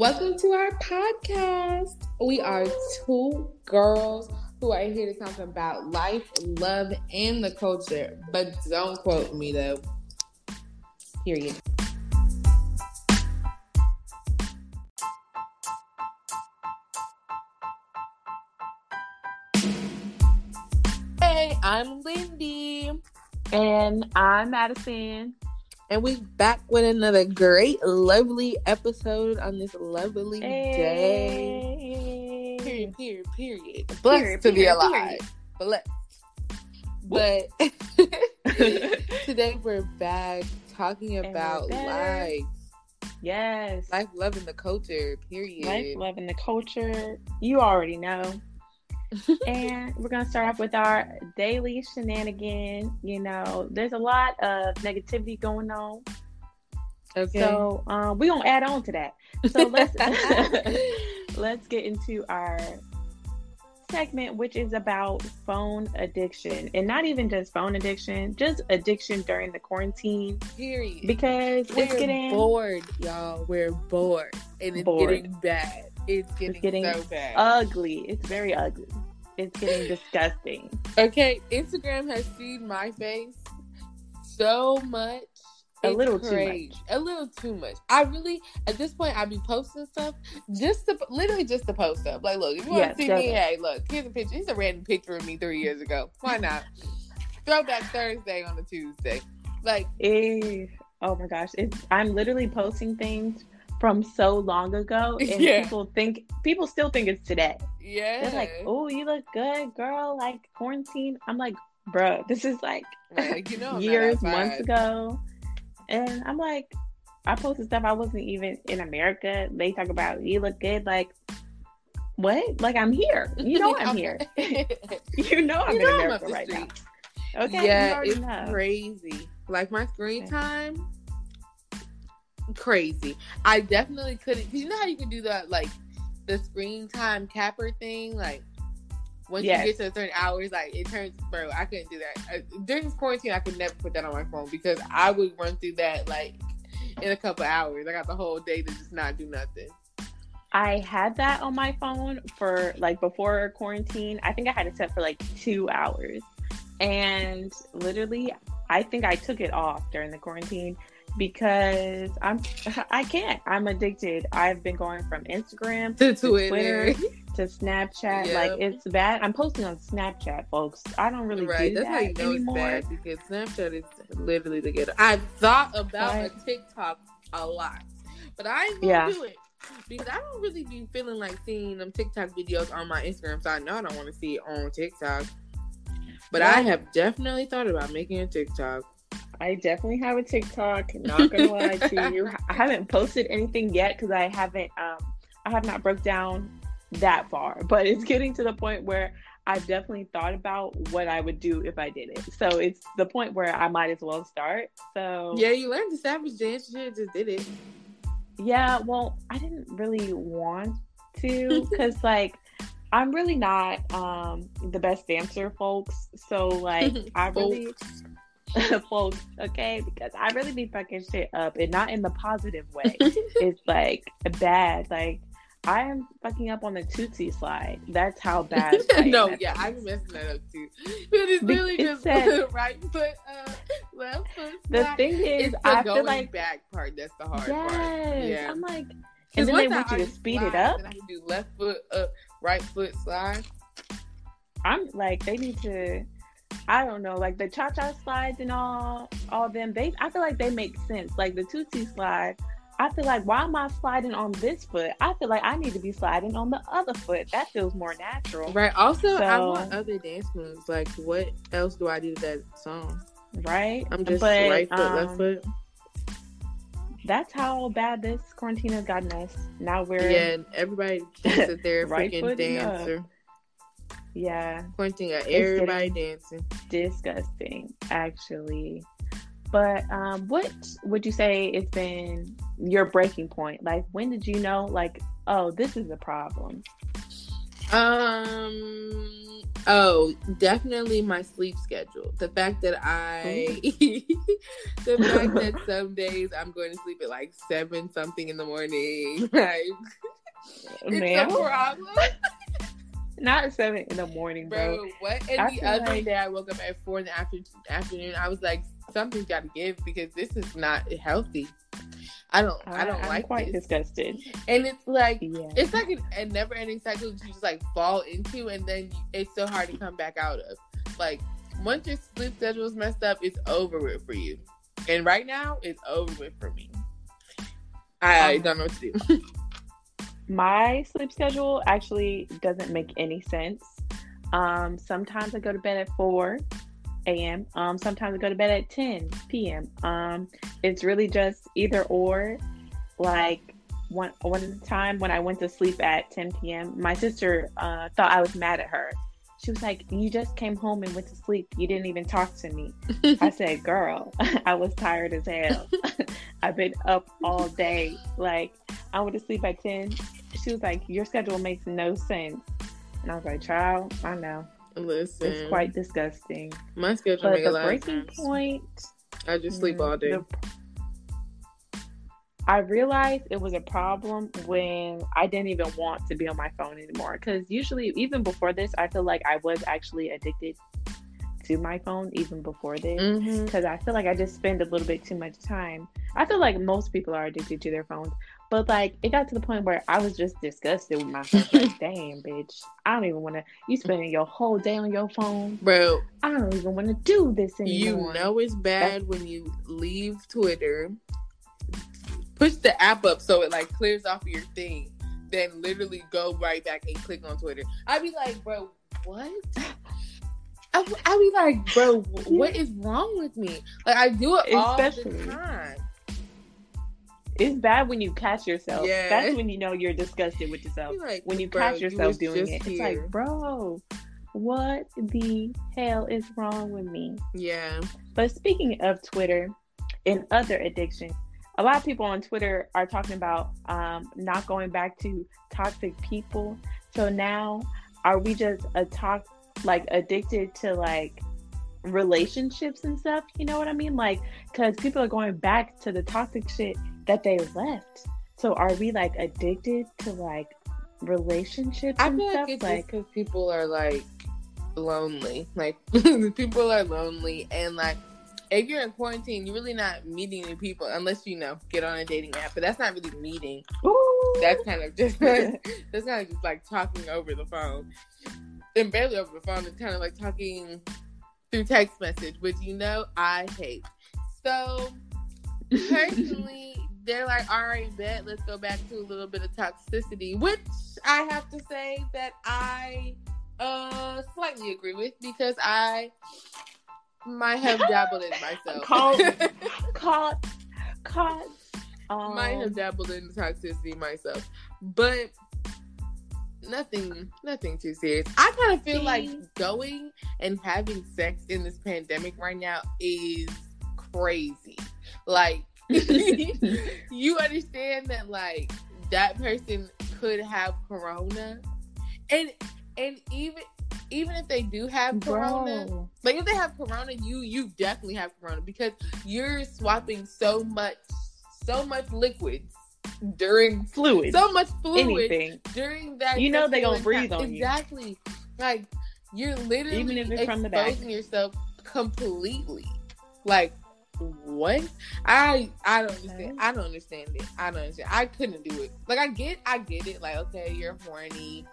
Welcome to our podcast. We are two girls who are here to talk about life, love, and the culture. But don't quote me though. Period. Hey, I'm Lindy. And I'm Madison. And we back with another great, lovely episode on this lovely day. Period, period, period. Blessed Period, to be alive. Blessed. But today we're back talking And about life. Yes. Life, love, and the culture, period. Life, love, and the culture. You already know. And we're going to start off with our daily shenanigan. You know, there's a lot of negativity going on. okay. So um, we're going to add on to that. So let's, let's get into our segment, which is about phone addiction. And not even just phone addiction, just addiction during the quarantine. period. Because we're it's getting bored, y'all. We're bored. And it's Bored. getting bad. It's getting, getting so bad. ugly. It's very ugly. It's getting disgusting. Okay, Instagram has seen my face so much. A It's little too much. A little too much. I really, at this point, I be posting stuff just to, literally just to post stuff. Like, look, if you want Yes, to see me, definitely. hey, look, here's a picture. Here's a random picture of me three years ago. Why not? Throwback Thursday on a Tuesday. Like, oh my gosh. It's I'm literally posting things from so long ago and Yeah. people think people still think it's today. yeah. They're like, Oh, you look good, girl, like quarantine. I'm like, bro, this is like Like, you know, years, months ago. And I'm like, I posted stuff I wasn't even in America. They talk about you look good, like what? Like I'm here. You know I'm here. You know I'm You in know I'm America up right now. Okay, yeah, it's know. crazy. Like my screen time, crazy. I definitely couldn't. You know how you can do that, like the screen time capper thing. Like once Yes. you get to certain hours, like it turns. Bro, I couldn't do that uh, during this quarantine. I could never put that on my phone because I would run through that like in a couple hours. I got the whole day to just not do nothing. I had that on my phone for like before quarantine. I think I had it set for like two hours. And literally, I think I took it off during the quarantine because I'm I can't. I'm addicted. I've been going from Instagram To to Twitter, Twitter to Snapchat. Yep. Like it's bad. I'm posting on Snapchat, folks. I don't really right? do That's that how you know anymore. it's bad because Snapchat is literally the ghetto. I've thought about Right. a TikTok a lot, but I ain't gonna Yeah. do it because I don't really be feeling like seeing them TikTok videos on my Instagram. So I know I don't want to see it on TikTok. But I have definitely thought about making a TikTok. I definitely have a TikTok. Not gonna lie to you, I haven't posted anything yet because I haven't. Um, I have not broke down that far, but it's getting to the point where I've definitely thought about what I would do if I did it. So it's the point where I might as well start. So Yeah, you learned the savage dance. You just did it. yeah. Well, I didn't really want to because like. I'm really not um, the best dancer, folks. So like, I really folks, okay? Because I really be fucking shit up and not in the positive way. it's like bad. Like I am fucking up on the Toosie slide. That's how bad. No, yeah. I'm messing that up too. But it's really it just said- right foot up, uh, left foot. The slide. thing is, it's the I feel like back part that's the hard yes. part. Yeah. I'm like, and then they want you to speed it up. then I can do left foot up, right foot slide. I'm like, they need to. I don't know, like the cha cha slides and all, all them. They, I feel like they make sense. Like the Toosie slide. I feel like why am I sliding on this foot? I feel like I need to be sliding on the other foot. That feels more natural, Right. Also, I want other dance moves. Like, what else do I do to that song? right? I'm just But, right foot, left um, foot. that's how bad this quarantine has gotten us. Now we're Yeah, everybody thinks that they're a Right freaking and up. Yeah, Pointing at everybody dancing. disgusting actually. But um, what would you say it's been your breaking point? Like, when did you know, like, oh, this is a problem? Um, Oh, definitely my sleep schedule. The fact that I, the fact that some days I'm going to sleep at like seven something in the morning, like Man, it's a problem. Not seven in the morning, bro. Bro, what? And I the other like- day I woke up at four in the after- afternoon. I was like, something's got to give because this is not healthy. I don't, I, don't I'm like quite this. disgusted. And it's like, Yeah. it's like an, a never-ending cycle that you just like fall into, and then it's so hard to come back out of. Like once your sleep schedule is messed up, it's over with for you. And right now, it's over with for me. I Um, don't know what to do. My sleep schedule actually doesn't make any sense. Um, sometimes I go to bed at 4 a.m. Um, sometimes I go to bed at 10 p.m. Um, it's really just either or. Like one one time when I went to sleep at 10 p.m., my sister uh, thought I was mad at her. She was like, "You just came home and went to sleep. You didn't even talk to me." I said, "Girl, I was tired as hell. I've been up all day. Like, I went to sleep at 10. She was like, Your schedule makes no sense. And I was like, Child, I know. Listen, It's quite disgusting. my schedule But a lot of breaking point, I just sleep mm, all day. the- I realized it was a problem when I didn't even want to be on my phone anymore. Because usually, even before this, I feel like I was actually addicted to my phone even before this. Because I feel like I just spend a little bit too much time. I feel like most people are addicted to their phones, but like it got to the point where I was just disgusted with myself. like, damn, bitch, I don't even want to. You spending your whole day on your phone. Bro, I don't even want to do this anymore. you know it's bad when you leave Twitter, push the app up so it like clears off your thing, then literally go right back and click on Twitter. I'd be like, bro, what? I, I be like, bro, what is wrong with me? Like I do it all Especially- the time. It's bad when you catch yourself. Yeah. That's when you know you're disgusted with yourself. Like, When you catch yourself was doing it, it's like, bro, what the hell is wrong with me? yeah, But speaking of Twitter and other addictions, a lot of people on Twitter are talking about um, not going back to toxic people. So now, are we just a talk like addicted to like relationships and stuff? You know what I mean? Like, because people are going back to the toxic shit that they left. So are we like addicted to like relationships I feel stuff? like it's like, just because people are like lonely. Like people are lonely, and like if you're in quarantine, you're really not meeting new people unless you know get on a dating app. But that's not really meeting. ooh, That's kind of just that's kind of just like talking over the phone, and barely over the phone. It's kind of like talking through text message, which you know I hate. So personally, they're like, all right, bet, let's go back to a little bit of toxicity, which I have to say that I uh slightly agree with because I might have dabbled in myself. Call- caught, caught. Um, might have dabbled in toxicity myself, but nothing, nothing too serious. I kind of feel like going and having sex in this pandemic right now is crazy. Like, you understand that like that person could have corona, and and even even if they do have corona, Bro. like if they have corona, you you definitely have corona because you're swapping so much so much liquids during fluid. so much fluid anything. during that. You know they sexual gonna breathe encounter. on you. exactly. Like you're literally Even if it's from the back. exposing yourself completely. Like what? I I don't understand. I don't understand it. I don't understand. I couldn't do it. Like I get I get it. Like okay, you're horny.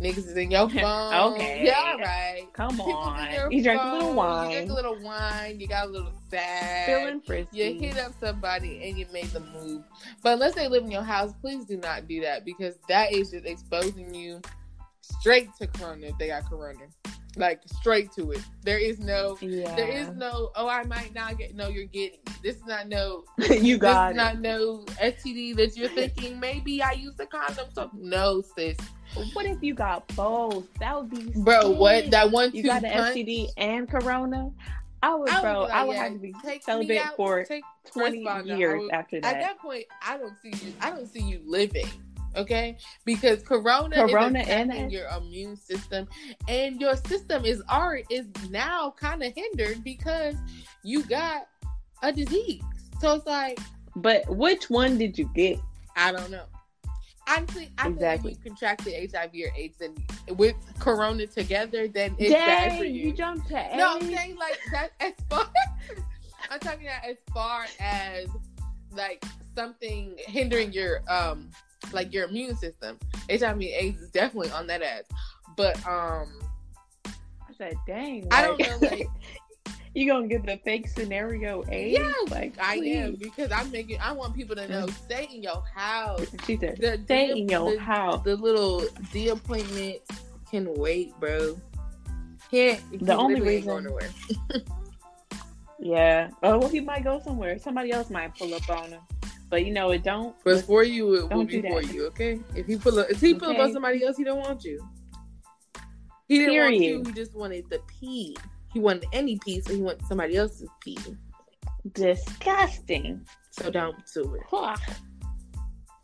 Niggas is in your phone. Okay. Yeah, all right. Come on. You drank a little wine. You drink a little wine. You got a little sad. Feeling frisky. You hit up somebody and you made the move. But unless they live in your house, please do not do that because that is just exposing you straight to corona if they got corona. Like straight to it. There is no yeah. there is no oh I might not get no you're getting it. This is not no you got this is it. not no STD that you're thinking maybe I used a condom so no sis. What if you got both? That would be Bro, what that one You got an punch, STD and Corona. I would, I would bro. be I would yeah, have to be celibate out, for take- twenty all, no, years would- after that. At that point, I don't see you. I don't see you living. Okay, because corona, Corona is and- your immune system, and your system is already is now kind of hindered because you got a disease. So it's like But which one did you get? I don't know. Honestly, I Exactly. think if you contracted HIV or AIDS and with corona together, then it's bad for Dang, you. you jumped to AIDS. No, I'm saying like that as far. I'm talking about as far as like something hindering your um like your immune system. HIV AIDS is definitely on that ass, but um I said, dang. I don't know like you gonna get the fake scenario AIDS? yeah like I am because I'm making I want people to know stay in your house. She said, The, stay the- in your the- house. The little D appointment can wait, bro. Can't The only reason- Yeah. Oh, well, he might go somewhere. Somebody else might pull up on him. But you know, it don't. But for you, it will be for you, okay? If he pull up, if he pull up on somebody else, he don't want you. He didn't want you. He just wanted the pee. He wanted any pee, so he wanted somebody else's pee. Disgusting. So don't do it.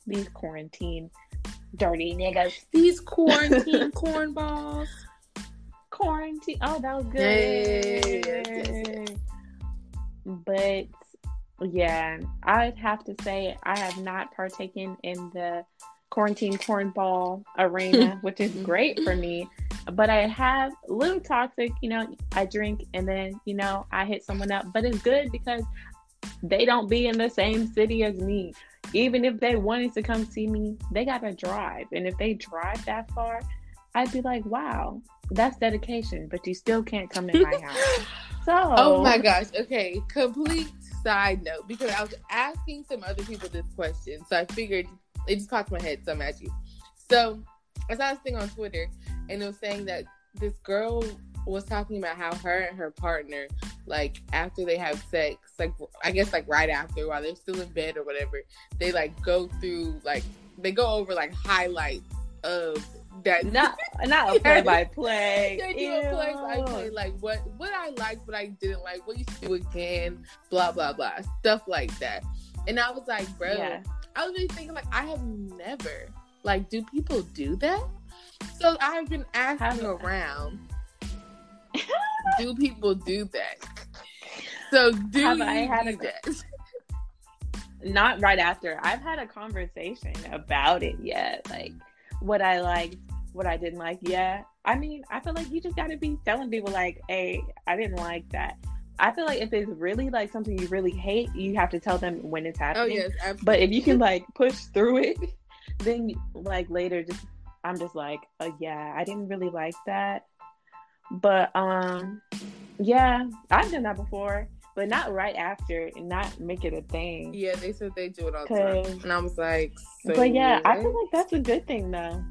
These quarantine dirty niggas. These quarantine cornballs. Quarantine. Oh, that was good. Yay. Yes, yes, yes. But yeah, I'd have to say I have not partaken in the quarantine cornball arena, which is mm-hmm. great for me. But I have a little toxic, you know, I drink and then, you know, I hit someone up. But it's good because they don't be in the same city as me. Even if they wanted to come see me, they gotta drive. And if they drive that far, I'd be like, wow, that's dedication, but you still can't come in my house. So Oh my gosh. Okay. Complete side note because I was asking some other people this question, so I figured it just popped my head. So I'm at you. So I saw this thing on Twitter, and it was saying that this girl was talking about how her and her partner, like after they have sex, like I guess like right after while they're still in bed or whatever, they like go through like they go over like highlights of that not not a play by play. they do a play by play, like what what I liked, what I didn't like, what you should do again, blah blah blah, stuff like that. And I was like, bro, Yeah. I was really thinking like I have never like, do people do that? So I've been asking around, do people do that? So do Have you I had do a- that? Not right after. I've had a conversation about it yet. Like what I liked, what I didn't like. Yeah. I mean, I feel like you just gotta be telling people like, hey, I didn't like that. I feel like if it's really like something you really hate, you have to tell them when it's happening. Oh happening. yes, absolutely. But if you can like push through it, then like later, just I'm just like, uh, yeah, I didn't really like that. But um, yeah, I've done that before, but not right after, and not make it a thing. yeah, they said they do it all the time, and I was like, so but yeah, I feel like that's a good thing though.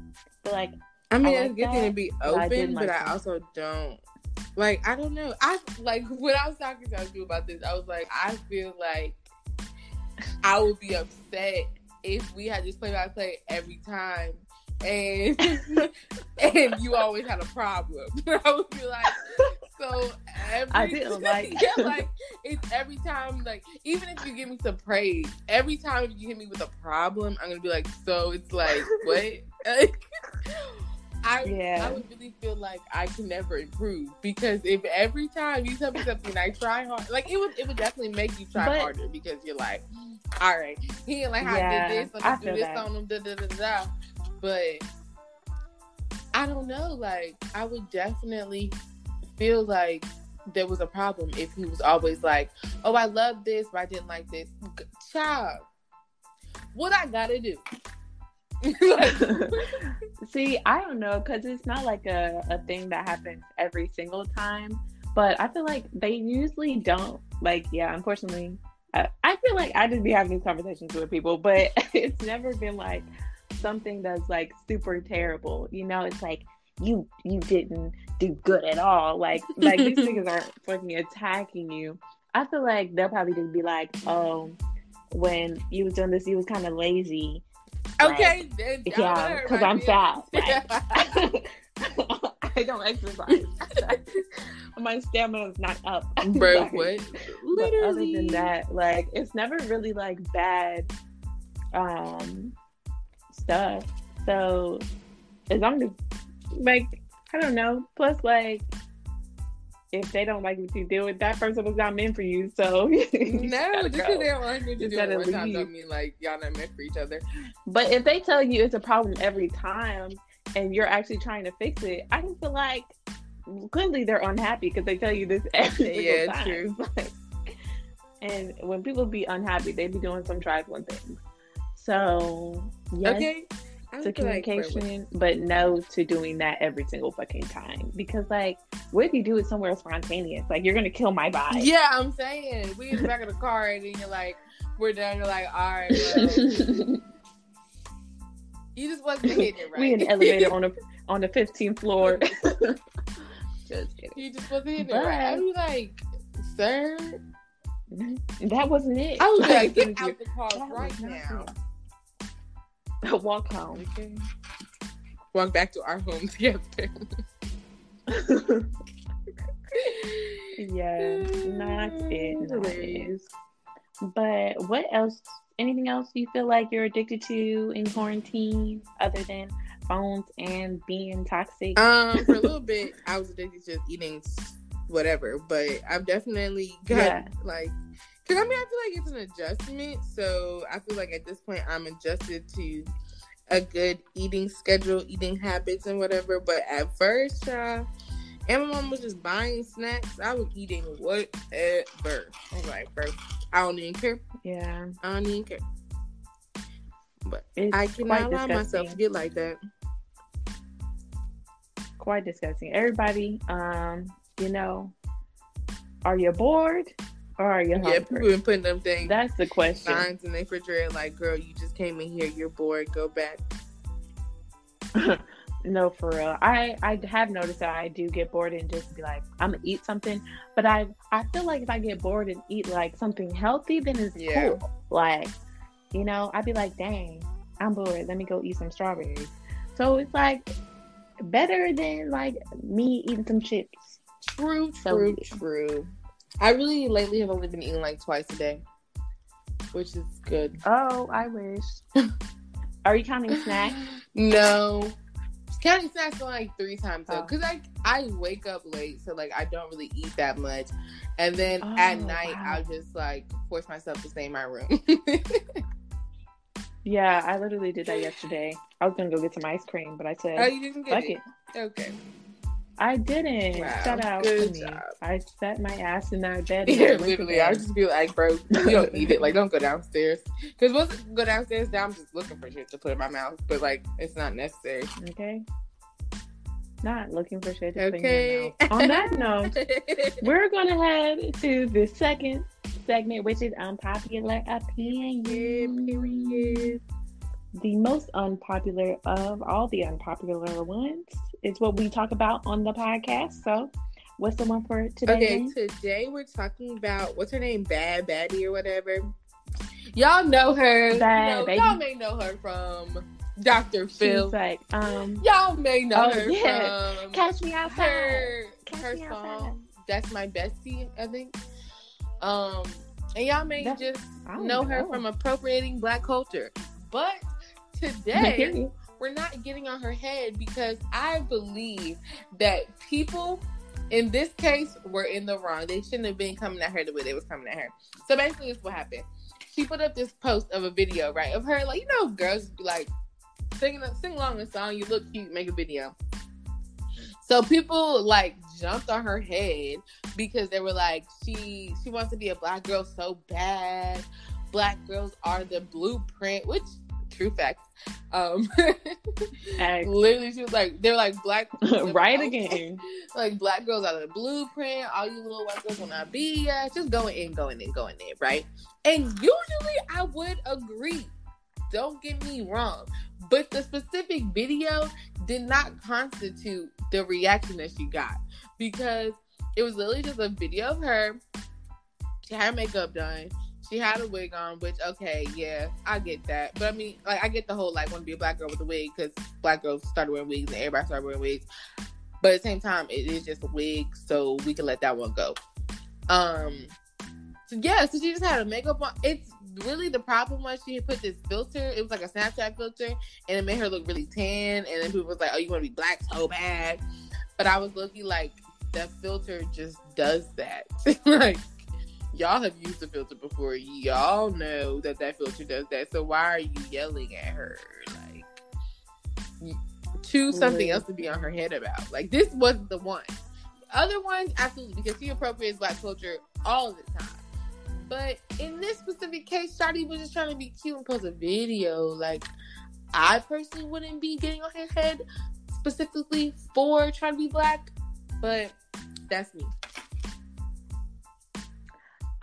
But like, I mean, I it's like good thing to be but I open, but like I also don't. Like, I don't know. I like when I was talking to you about this. I was like, I feel like I would be upset if we had this play by play every time, and and you always had a problem. I would be like, so every I didn't like- yeah, like it's every time. Like even if you give me some praise, every time you hit me with a problem, I'm gonna be like, so it's like what? I Yeah. I would really feel like I can never improve because if every time you tell me something I try hard, like it would it would definitely make you try But- harder because you're like, all right, he ain't like how Yeah, I did this, I let me do this that. on him, da da da da. But I don't know, like I would definitely feel like there was a problem if he was always like, oh, I love this, but I didn't like this. Child, what I gotta do? See, I don't know because it's not like a, a thing that happens every single time. But I feel like they usually don't. Like, yeah, unfortunately, I, I feel like I just be having these conversations with people, but it's never been like something that's like super terrible. You know, it's like you you didn't do good at all. Like like these niggas aren't fucking attacking you. I feel like they'll probably just be like, oh, when you was doing this, you was kind of lazy. okay, then y'all Yeah, because I'm fat. Like, I don't exercise. My stamina's not up. Bro, what? But other Literally. than that, like it's never really like bad um stuff. So as long as like I don't know. Plus like if they don't like what you do, it that person was not meant for you. So no, just because they don't like what you do one time don't mean like y'all not meant for each other. But if they tell you it's a problem every time and you're actually trying to fix it, I can feel like clearly they're unhappy because they tell you this every yeah, time. true. and when people be unhappy, they be doing some trifling things. So yes, okay. To communication, but no to doing that every single fucking time. Because like, what if you do it somewhere spontaneous? Like you're gonna kill my vibe. Yeah, I'm saying we in the back of the car and then you're like, we're done. You're like, all right. you just wasn't hitting it right. We in the elevator on a on the 15th floor. just kidding. You just wasn't hitting but, it right. I was like, sir. Mm-hmm. That wasn't it. I was like, get out the car right now. Walk home. Okay. Walk back to our home together. yeah, not it. Not it. But what else? Anything else you feel like you're addicted to in quarantine other than phones and being toxic? Um, for a little bit, I was addicted to just eating whatever, but I've definitely got yeah. like because I mean, I feel like it's an adjustment. So I feel like at this point, I'm adjusted to a good eating schedule, eating habits, and whatever. But at first, uh, and my mom was just buying snacks. I was eating whatever. I'm like, bro, I don't even care. Yeah. I don't even care. But it's I cannot allow myself to get like that. Quite disgusting. Everybody, um, you know, are you bored? Or are you hungry? Yeah, people been putting them things. That's the question. Signs in the refrigerator like, girl, you just came in here, you're bored, go back. no, for real. I I have noticed that I do get bored and just be like, I'm gonna eat something. But I I feel like if I get bored and eat like something healthy, then it's yeah. cool. Like, you know, I'd be like, dang, I'm bored. Let me go eat some strawberries. So it's like better than like me eating some chips. True, true, so, true. I really lately have only been eating like twice a day, which is good. Oh, I wish. Are you counting snacks? No. Counting snacks are like three times though, oh. because I I wake up late, so like I don't really eat that much, and then oh, at night wow. I'll just like force myself to stay in my room. yeah, I literally did that yesterday. I was gonna go get some ice cream, but I said, "Oh, you didn't get it? it?" Okay. I didn't. Wow. Shout out Good to job. me. I sat my ass in that bed. Yeah, literally. I just be like, bro, you don't need it. Like, don't go downstairs. Because once I go downstairs, now I'm just looking for shit to put in my mouth. But like, it's not necessary. Okay. Not looking for shit to okay. put in your mouth. On that note, we're gonna head to the second segment, which is unpopular opinion. Period. The most unpopular of all the unpopular ones is what we talk about on the podcast. So, what's the one for today? Okay, today we're talking about what's her name, Bhad Bhabie or whatever. Y'all know her. Bad you know, y'all may know her from Dr. Phil. like, um, y'all may know oh, her yeah. from Catch Me Outside. Her, her song, outside. That's My Bestie, I think. Um, and y'all may That's, just know, know her from appropriating black culture. But today we're not getting on her head because I believe that people in this case were in the wrong. They shouldn't have been coming at her the way they was coming at her. So basically, this what happened. She put up this post of a video, right, of her like you know girls be like singing sing along a song. You look cute, make a video. So people like jumped on her head because they were like, she she wants to be a black girl so bad. Black girls are the blueprint, which true facts. Um, literally, she was like, they're like black, right again, like black girls are the blueprint. All you little white girls will not be. Yeah, just going in, going in, going in, right? And usually, I would agree. Don't get me wrong, but the specific video did not constitute the reaction that she got because it was literally just a video of her. She had her makeup done she had a wig on, which okay, yeah, I get that. But I mean, like, I get the whole like want to be a black girl with a wig because black girls started wearing wigs and everybody started wearing wigs. But at the same time, it is just a wig, so we can let that one go. Um, So yeah, so she just had a makeup on. It's really the problem was she put this filter. It was like a Snapchat filter, and it made her look really tan. And then people was like, "Oh, you want to be black so bad?" But I was looking like that filter just does that. like y'all have used the filter before. Y'all know that that filter does that. So why are you yelling at her? Like, choose something else to be on her head about. Like this wasn't the one. Other ones, absolutely, because she appropriates black culture all the time. But in this specific case, Shotty was just trying to be cute and post a video. Like, I personally wouldn't be getting on her head specifically for trying to be black, but that's me.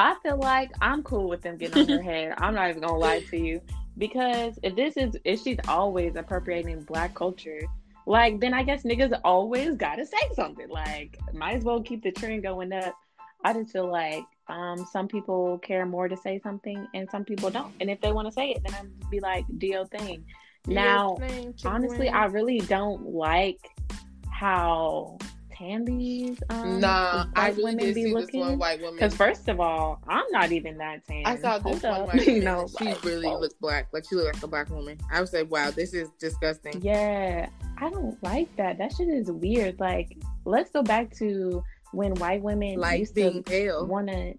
I feel like I'm cool with them getting on her head. I'm not even gonna lie to you. Because if this is if she's always appropriating black culture, like then I guess niggas always gotta say something. Like might as well keep the trend going up. I just feel like um, some people care more to say something and some people don't. And if they want to say it, then I'd be like, do your thing. Now, honestly, I really don't like how Tandy's um, nah, I really women be looking. white. Because first of all, I'm not even that tan. I saw this Hold one white woman. you know, she like, really oh. looked black. Like she looked like a black woman. I would say, wow, this is disgusting. Yeah, I don't like that. That shit is weird. Like, let's go back to when white women like used being to pale want to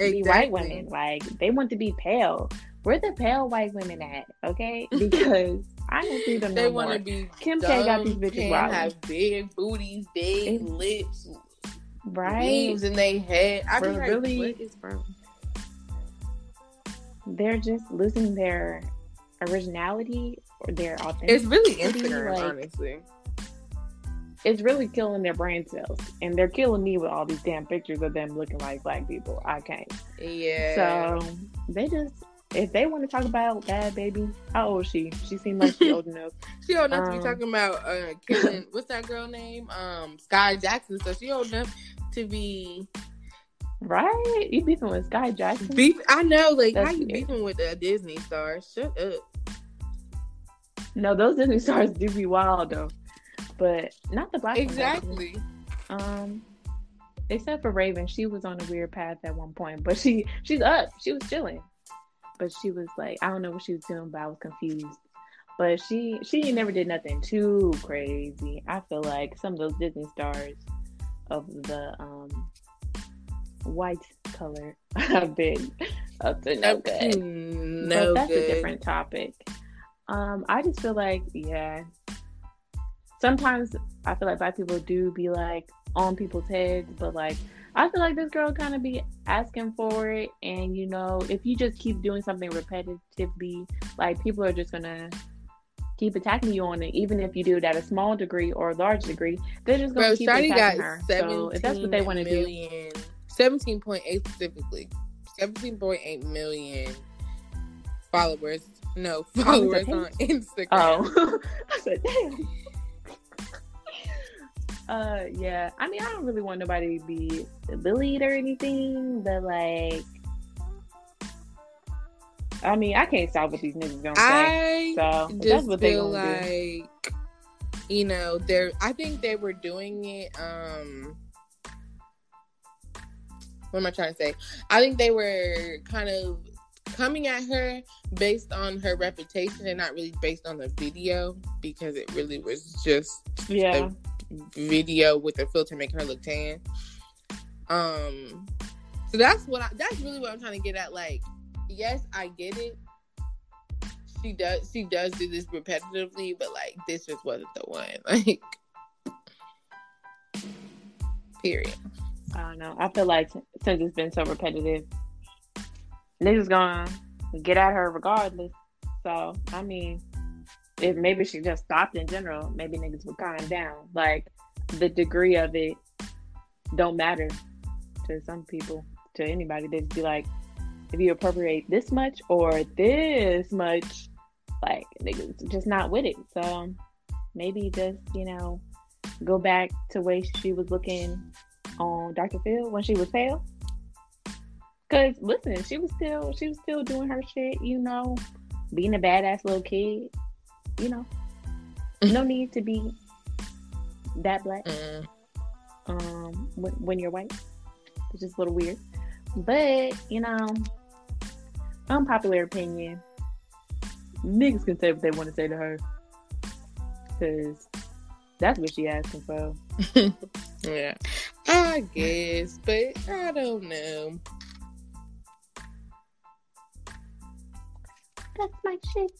exactly. be white women. Like they want to be pale. Where the pale white women at? Okay, because I don't see them. they no want to be. Kim K got these bitches wild. Have big booties, big it's, lips, right? Leaves in their head. I like, really, is wrong? They're just losing their originality or their authenticity. It's really Instagram, like, honestly it's really killing their brain cells. And they're killing me with all these damn pictures of them looking like black people. I can't. Yeah. So they just if they want to talk about Bhad Bhabie, how old is she? She seemed like she old enough. she old enough um, to be um, talking about uh killing what's that girl name? Um Skai Jackson. So she old enough to be Right? You beefing with Skai Jackson? Beef I know, like That's how you beefing with a Disney star? Shut up. No, those Disney stars do be wild though but not the black exactly. Um, except for Raven, she was on a weird path at one point, but she she's up. She was chilling, but she was like, I don't know what she was doing, but I was confused. But she she never did nothing too crazy. I feel like some of those Disney stars of the um white color have been up to no good. No but that's good. a different topic. Um, I just feel like yeah, sometimes I feel like black people do be like on people's heads, but like I feel like this girl kind of be asking for it, and you know, if you just keep doing something repetitively, like people are just gonna keep attacking you on it, even if you do it at a small degree or a large degree. They're just gonna Bro, keep attacking her. So if that's what they want to do, seventeen point eight specifically, seventeen point eight million followers. No followers on Instagram. Oh, I said, damn. Uh, yeah. I mean, I don't really want nobody to be bullied or anything, but like, I mean, I can't stop what these niggas gonna say. I so that's what they like. Do. You know, they're. I think they were doing it. Um, what am I trying to say? I think they were kind of coming at her based on her reputation and not really based on the video because it really was just yeah video with a filter making her look tan. Um, so that's what I, that's really what I'm trying to get at. Like, yes, I get it. She does she does do this repetitively, but like this just wasn't the one. Like, period. I don't know. I feel like since it's been so repetitive, niggas gonna get at her regardless. So I mean, if maybe she just stopped in general, maybe niggas would calm down. Like the degree of it don't matter to some people, to anybody. They'd be like, if you appropriate this much or this much, like niggas just not with it. So maybe just, you know, go back to way she was looking on Dr. Phil when she was pale. Cause listen, she was still she was still doing her shit, you know, being a badass little kid you know, no need to be that black. Mm. Um, when, when, you're white, it's just a little weird. But, you know, unpopular opinion. Niggas can say what they want to say to her. Because that's what she asking for. yeah. I guess, but I don't know. That's my shit.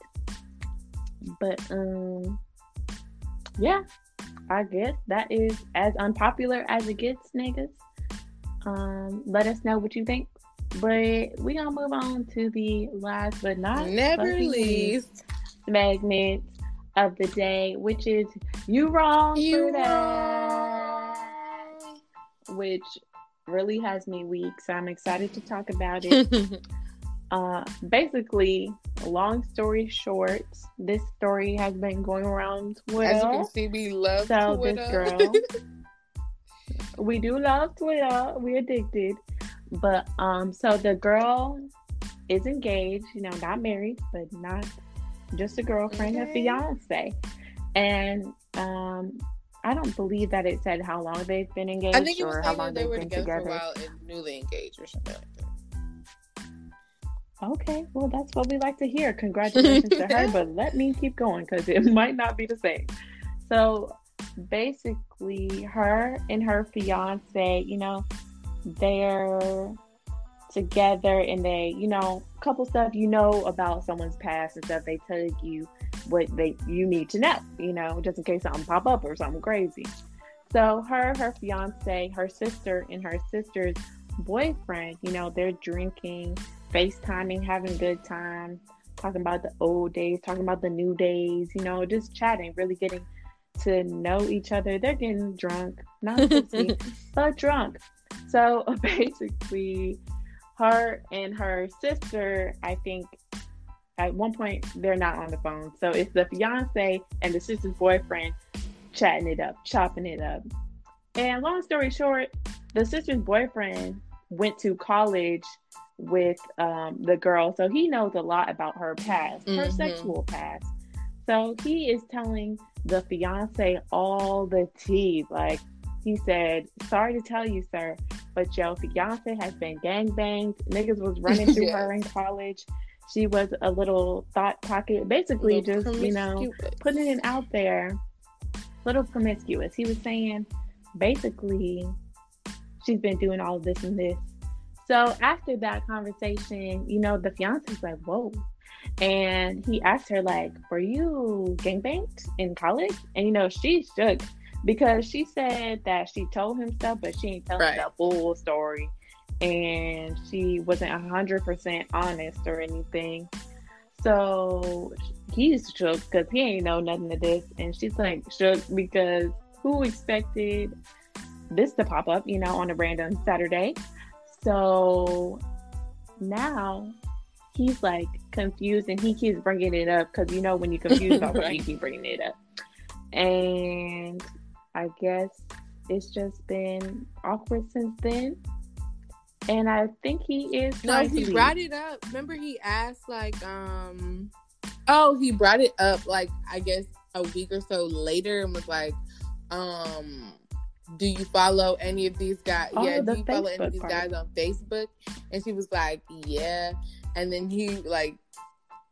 But um yeah, I guess that is as unpopular as it gets, niggas. Um, let us know what you think. But we gonna move on to the last but not never least segment of the day, which is you wrong you for that, wrong. which really has me weak. So I'm excited to talk about it. uh, basically, long story short, this story has been going around Twitter. As you can see, we love so Twitter. this girl, we do love Twitter. We addicted, but um, so the girl is engaged. You know, not married, but not just a girlfriend, a fiance, and um. I don't believe that it said how long they've been engaged I think it was or how long they they've were been together, together. for a while and newly engaged or something like that. Okay, well, that's what we like to hear. Congratulations to her, but let me keep going because it might not be the same. So basically, her and her fiance, you know, they're together and they, you know, couple stuff you know about someone's past and stuff. They tell you what they you need to know, you know, just in case something pop up or something crazy. So her, her fiance, her sister, and her sister's boyfriend, you know, they're drinking, FaceTiming, having a good time, talking about the old days, talking about the new days, you know, just chatting, really getting to know each other. They're getting drunk, not tipsy, but drunk. So basically, her and her sister, I think at one point they're not on the phone. So it's the fiance and the sister's boyfriend chatting it up, chopping it up. And long story short, the sister's boyfriend went to college with um, the girl, so he knows a lot about her past, her Mhm. sexual past. So he is telling the fiance all the tea. Like he said, "Sorry to tell you, sir, but your fiance has been gang banged. Niggas was running through her in college. She was a little thought pocket, basically just you know." putting it out there, little promiscuous. He was saying basically she's been doing all this and this. So after that conversation, you know, the fiance's like, whoa. And he asked her, like, were you gangbanged in college? And you know, she shook because she said that she told him stuff, but she ain't telling Right. the full story. And she wasn't hundred percent honest or anything. So he's shook because he ain't know nothing of this, and she's like shook because who expected this to pop up, you know, on a random Saturday? So now he's like confused, and he keeps bringing it up because you know when you're confused about something, you keep bringing it up, and I guess it's just been awkward since then. And I think he is. No, he brought it up. Remember, he asked like, um, oh, he brought it up like I guess a week or so later and was like, um, do you follow any of these guys? Oh, yeah, do the you follow any of these part. guys on Facebook? And she was like, yeah. And then he like,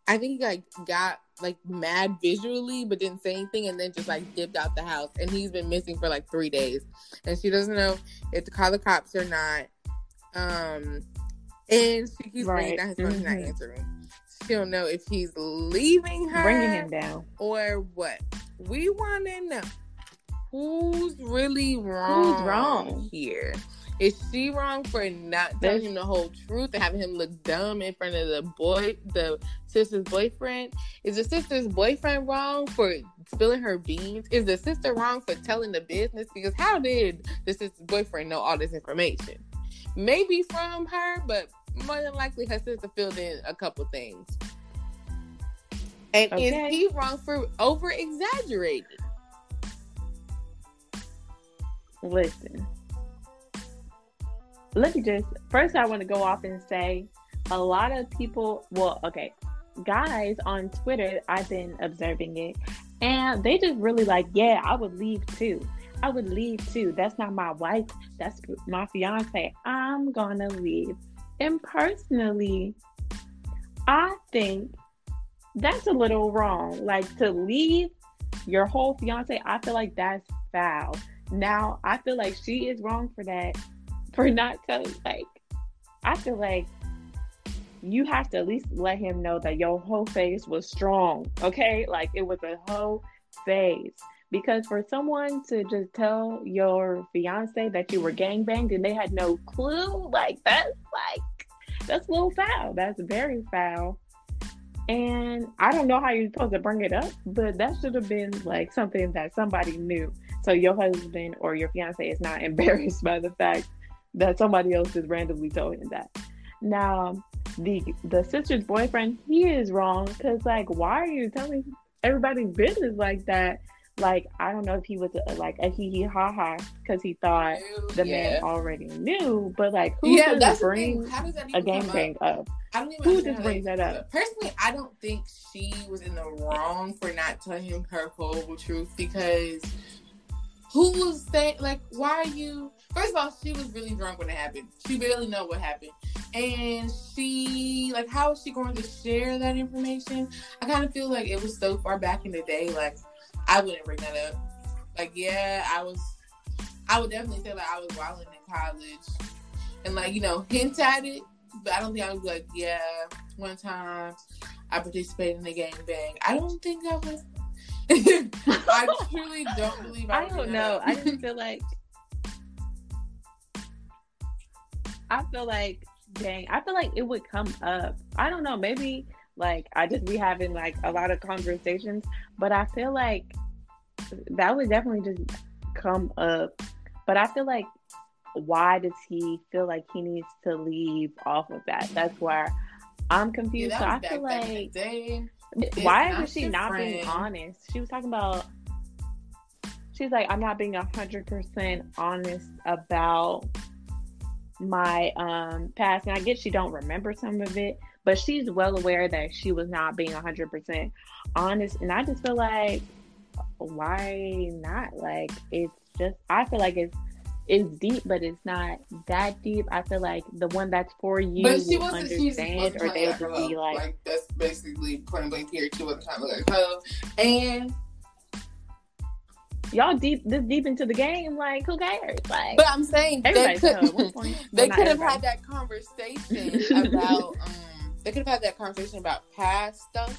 I think he like got like mad visually, but didn't say anything, and then just like dipped out the house. And he's been missing for like three days, and she doesn't know if to call the cops or not. Um, and she keeps Right. ringing down his phone, he's not answering. She don't know if he's leaving her, bringing him down. or what. We want to know who's really wrong. Who's wrong? here? Is she wrong for not telling him the whole truth and having him look dumb in front of the boy, the sister's boyfriend? Is the sister's boyfriend wrong for spilling her beans? Is the sister wrong for telling the business? Because how did the sister's boyfriend know all this information? Maybe from her, but more than likely her sister filled in a couple things. And Okay. is he wrong for over exaggerating? Listen. Let me just first I want to go off and say a lot of people well, okay, guys on Twitter, I've been observing it, and they just really like, yeah, I would leave too. I would leave too. That's not my wife. That's my fiance. I'm gonna leave. And personally, I think that's a little wrong. Like to leave your whole fiance, I feel like that's foul. Now, I feel like she is wrong for that, for not telling. Like, I feel like you have to at least let him know that your whole phase was strong. Okay, like it was a whole phase. Because for someone to just tell your fiance that you were gang banged and they had no clue, like that's like that's a little foul. That's very foul. And I don't know how you're supposed to bring it up, but that should have been like something that somebody knew. So your husband or your fiance is not embarrassed by the fact that somebody else just randomly told him that. Now, the the sister's boyfriend, he is wrong because like, why are you telling everybody's business like that? Like, I don't know if he was a, like a hee hee ha ha because he thought the yeah. man already knew, but like, who yeah, does bring does a game bang up? up? I don't even who just brings that up? Personally, I don't think she was in the wrong for not telling him her whole truth because who was saying like why are you first of all she was really drunk when it happened. She barely know what happened. And she like how is she going to share that information? I kind of feel like it was so far back in the day like i wouldn't bring that up. Like yeah i was i would definitely say like i was wilding in college and like you know hint at it but i don't think i would be like yeah one time i participated in the gang bang. I don't think i was I truly don't believe I, I don't know. I just feel like I feel like dang, I feel like it would come up. I don't know, maybe like I just be having like a lot of conversations, but I feel like that would definitely just come up. But I feel like why does he feel like he needs to leave off of that? That's where I'm confused. Yeah, so I feel like why was she not friend. being honest? She was talking about. She's like, I'm not being hundred percent honest about my um past, and I guess she don't remember some of it, but she's well aware that she was not being hundred percent honest, and I just feel like, why not? Like, it's just I feel like it's it's deep, but it's not that deep. I feel like the one that's for you but she will understand, or they would be like, like, that's basically point blank here. She wasn't trying to like her, and y'all deep this deep into the game. Like, who cares? Like, but I'm saying they could, they could have had that conversation about. Um, they could have had that conversation about past stuff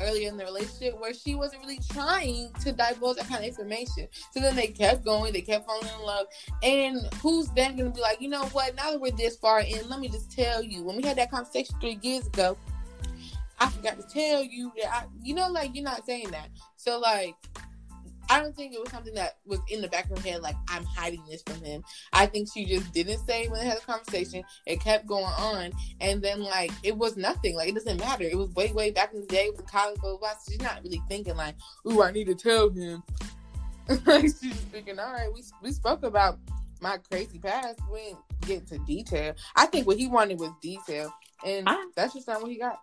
earlier in the relationship where she wasn't really trying to divulge that kind of information. So then they kept going, they kept falling in love. And who's then gonna be like, you know what, now that we're this far in, let me just tell you, when we had that conversation three years ago, I forgot to tell you that I, you know, like you're not saying that. So like I don't think it was something that was in the back of her head, like, I'm hiding this from him. I think she just didn't say when they had a conversation. It kept going on. And then, like, it was nothing. Like, it doesn't matter. It was way, way back in the day with college, blah, blah, blah. So she's not really thinking, like, ooh, I need to tell him. like, she's just thinking, all right, we, we spoke about my crazy past. We didn't get into detail. I think what he wanted was detail. And I, that's just not what he got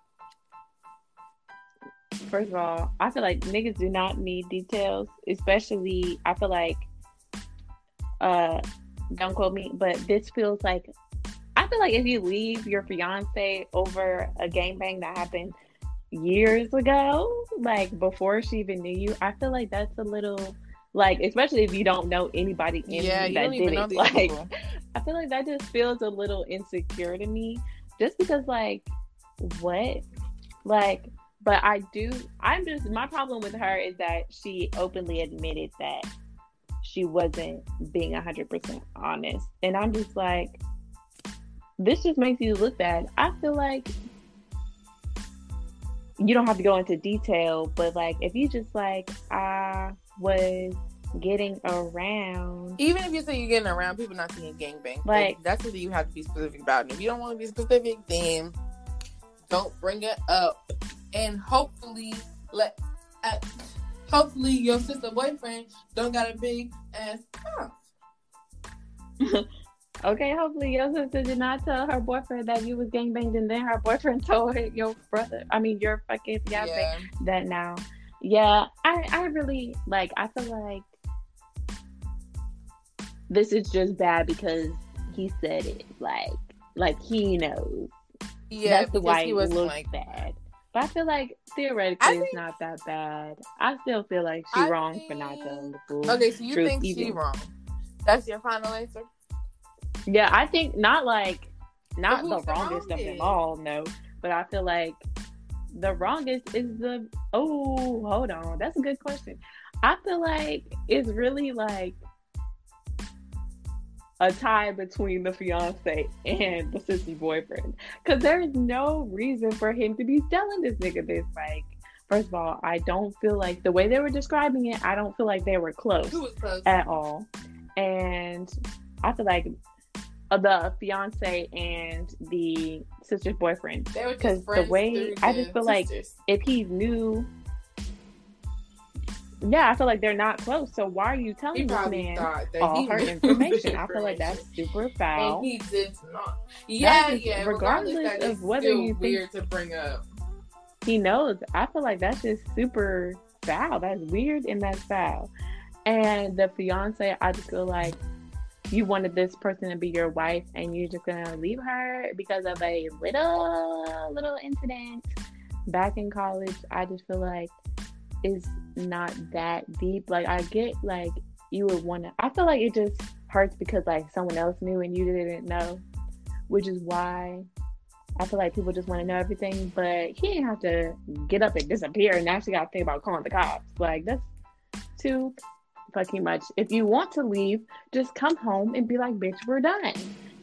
first of all, I feel like niggas do not need details, especially I feel like uh don't quote me, but this feels like I feel like if you leave your fiance over a gang bang that happened years ago, like before she even knew you, I feel like that's a little like especially if you don't know anybody in yeah, that did it. Like people. I feel like that just feels a little insecure to me. Just because like what? Like but I do. I'm just my problem with her is that she openly admitted that she wasn't being 100% honest, and I'm just like, this just makes you look bad. I feel like you don't have to go into detail, but like if you just like I was getting around. Even if you say you're getting around, people not seeing gangbang. Like, like that's what you have to be specific about. And if you don't want to be specific, then don't bring it up and hopefully let uh, hopefully your sister boyfriend don't got a big ass mouth. okay, hopefully your sister did not tell her boyfriend that you was gangbanged and then her boyfriend told your brother I mean your fucking fiance yeah. that now. Yeah, I I really like I feel like this is just bad because he said it. Like like he knows. Yeah, That's why he wasn't like bad. But I feel like theoretically I it's not that bad. I still feel like she I wrong for not think- telling the full. Okay, so you truth think she even. wrong? That's your final answer. Yeah, I think not like not the wrongest of them all, no. But I feel like the wrongest is the oh, hold on. That's a good question. I feel like it's really like a tie between the fiance and the sissy boyfriend. Cause there's no reason for him to be telling this nigga this. Like, first of all, I don't feel like the way they were describing it, I don't feel like they were close Who was close? at all. And I feel like the fiance and the sister's boyfriend, They were just 'cause the way- I just feel like- if he knew, yeah, I feel like they're not close. So why are you he telling this man all he her information? I feel like that's super foul. And he did not. Yeah, just- yeah. regardless Regardless, of whether you think- weird to bring up. he knows. I feel like that's just super foul. That's weird and that's foul. And the fiance, I just feel like you wanted this person to be your wife and you're just gonna leave her because of a little little incident back in college. I just feel like it's not that deep. Like I get like you would wanna I feel like it just hurts because like someone else knew and you didn't know. Which is why I feel like people just want to know everything, but he didn't have to get up and disappear and actually got to think about calling the cops. Like that's too fucking much. If you want to leave, just come home and be like, "Bitch, we're done."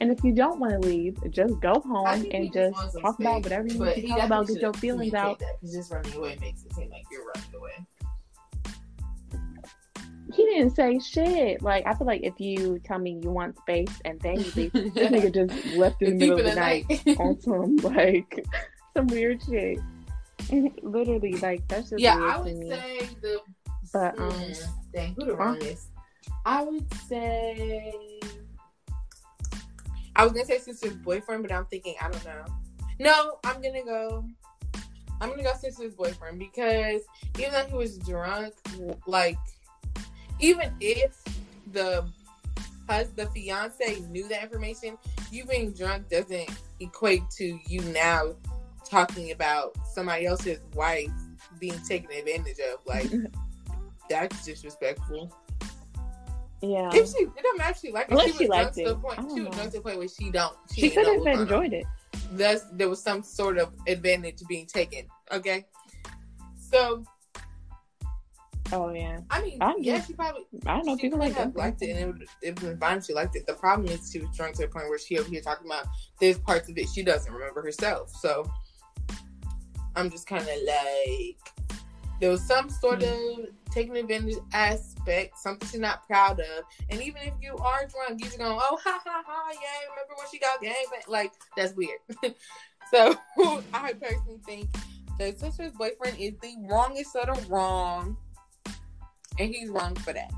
And if you don't want to leave, just go home and just just talk about whatever you need to talk about. Get your feelings out. that, just running away makes it seem like you're running away. He didn't say shit. Like I feel like if you tell me you want space and then you leave, this nigga just left in the middle of the night. on some like some weird shit. Literally, like that's just yeah, I would say the. But, um, dang, who the huh? wrongest? I would say. I was gonna say sister's boyfriend, but I'm thinking I don't know. No, I'm gonna go. I'm gonna go sister's boyfriend because even though he was drunk, like even if the hus the fiance knew that information, you being drunk doesn't equate to you now talking about somebody else's wife being taken advantage of. Like that's disrespectful. Yeah, If she, it matter if she liked it. Unless she was she liked to the point. She was drunk to the point where she don't. She, she could have what was going on. enjoyed it. Thus, there was some sort of advantage being taken. Okay, so Oh yeah, I mean, I'm yeah, just- she probably I don't know. People like have that. liked it, and it would it would fine if she liked it. The problem is she was drunk to the point where she over here talking about there's parts of it she doesn't remember herself. So I'm just kind of like there was some sort Hmm. of taking advantage aspect, something she's not proud of. And even if you are drunk, you just going, oh ha ha ha, yeah, remember when she got gang? But like that's weird. so I personally think the sister's boyfriend is the wrongest of the wrong, and he's wrong for that.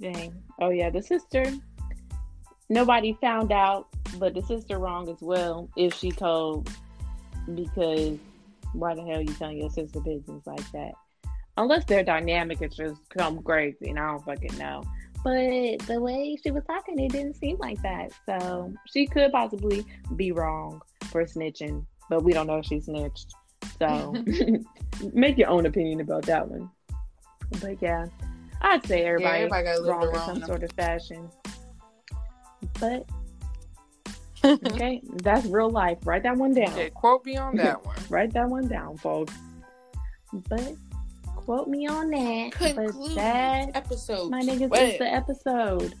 Dang. Oh yeah, the sister. Nobody found out, but the sister wrong as well if she told because why the hell you telling your sister business like that? Unless their dynamic is just come crazy and I don't fucking know. But the way she was talking, it didn't seem like that. So she could possibly be wrong for snitching, but we don't know if she snitched. So make your own opinion about that one. But yeah, I'd say everybody, everybody gotta wrong in some sort of fashion. But okay, that's real life. Write that one down. Okay, quote me on that one. Write that one down, folks. But quote me on that. But Conclude that, episode. my niggas, 12. is the episode.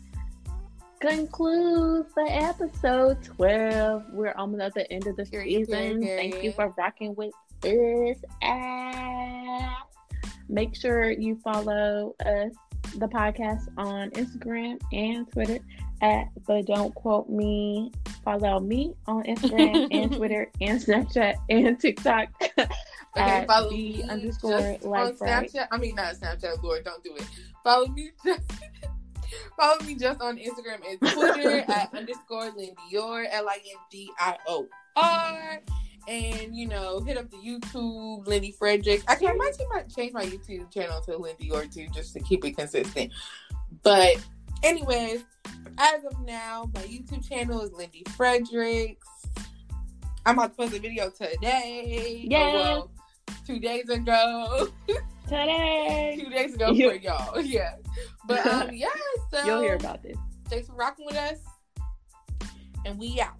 Concludes the episode 12. We're almost at the end of the Period, season. period, Thank you for rocking with us. Ah. Make sure you follow us, the podcast, on Instagram and Twitter at But Don't Quote Me. Follow me on Instagram and Twitter and Snapchat and TikTok. Okay, at follow the me underscore just life on right. Snapchat. I mean, not Snapchat, Lord, don't do it. Follow me just. Follow me just on Instagram and Twitter at underscore Lindior, L I N D I O R. And, you know, hit up the YouTube, Lindy Fredericks. Actually, I might change my, change my YouTube channel to Lindior too, just to keep it consistent. But anyways, as of now, my YouTube channel is Lindy Fredericks. I'm about to post a video today. Yeah. Oh, well, two days ago. Today. two days ago You- for y'all. Yeah. But um, yeah, so You'll hear about this. thanks for rocking with us. And we out.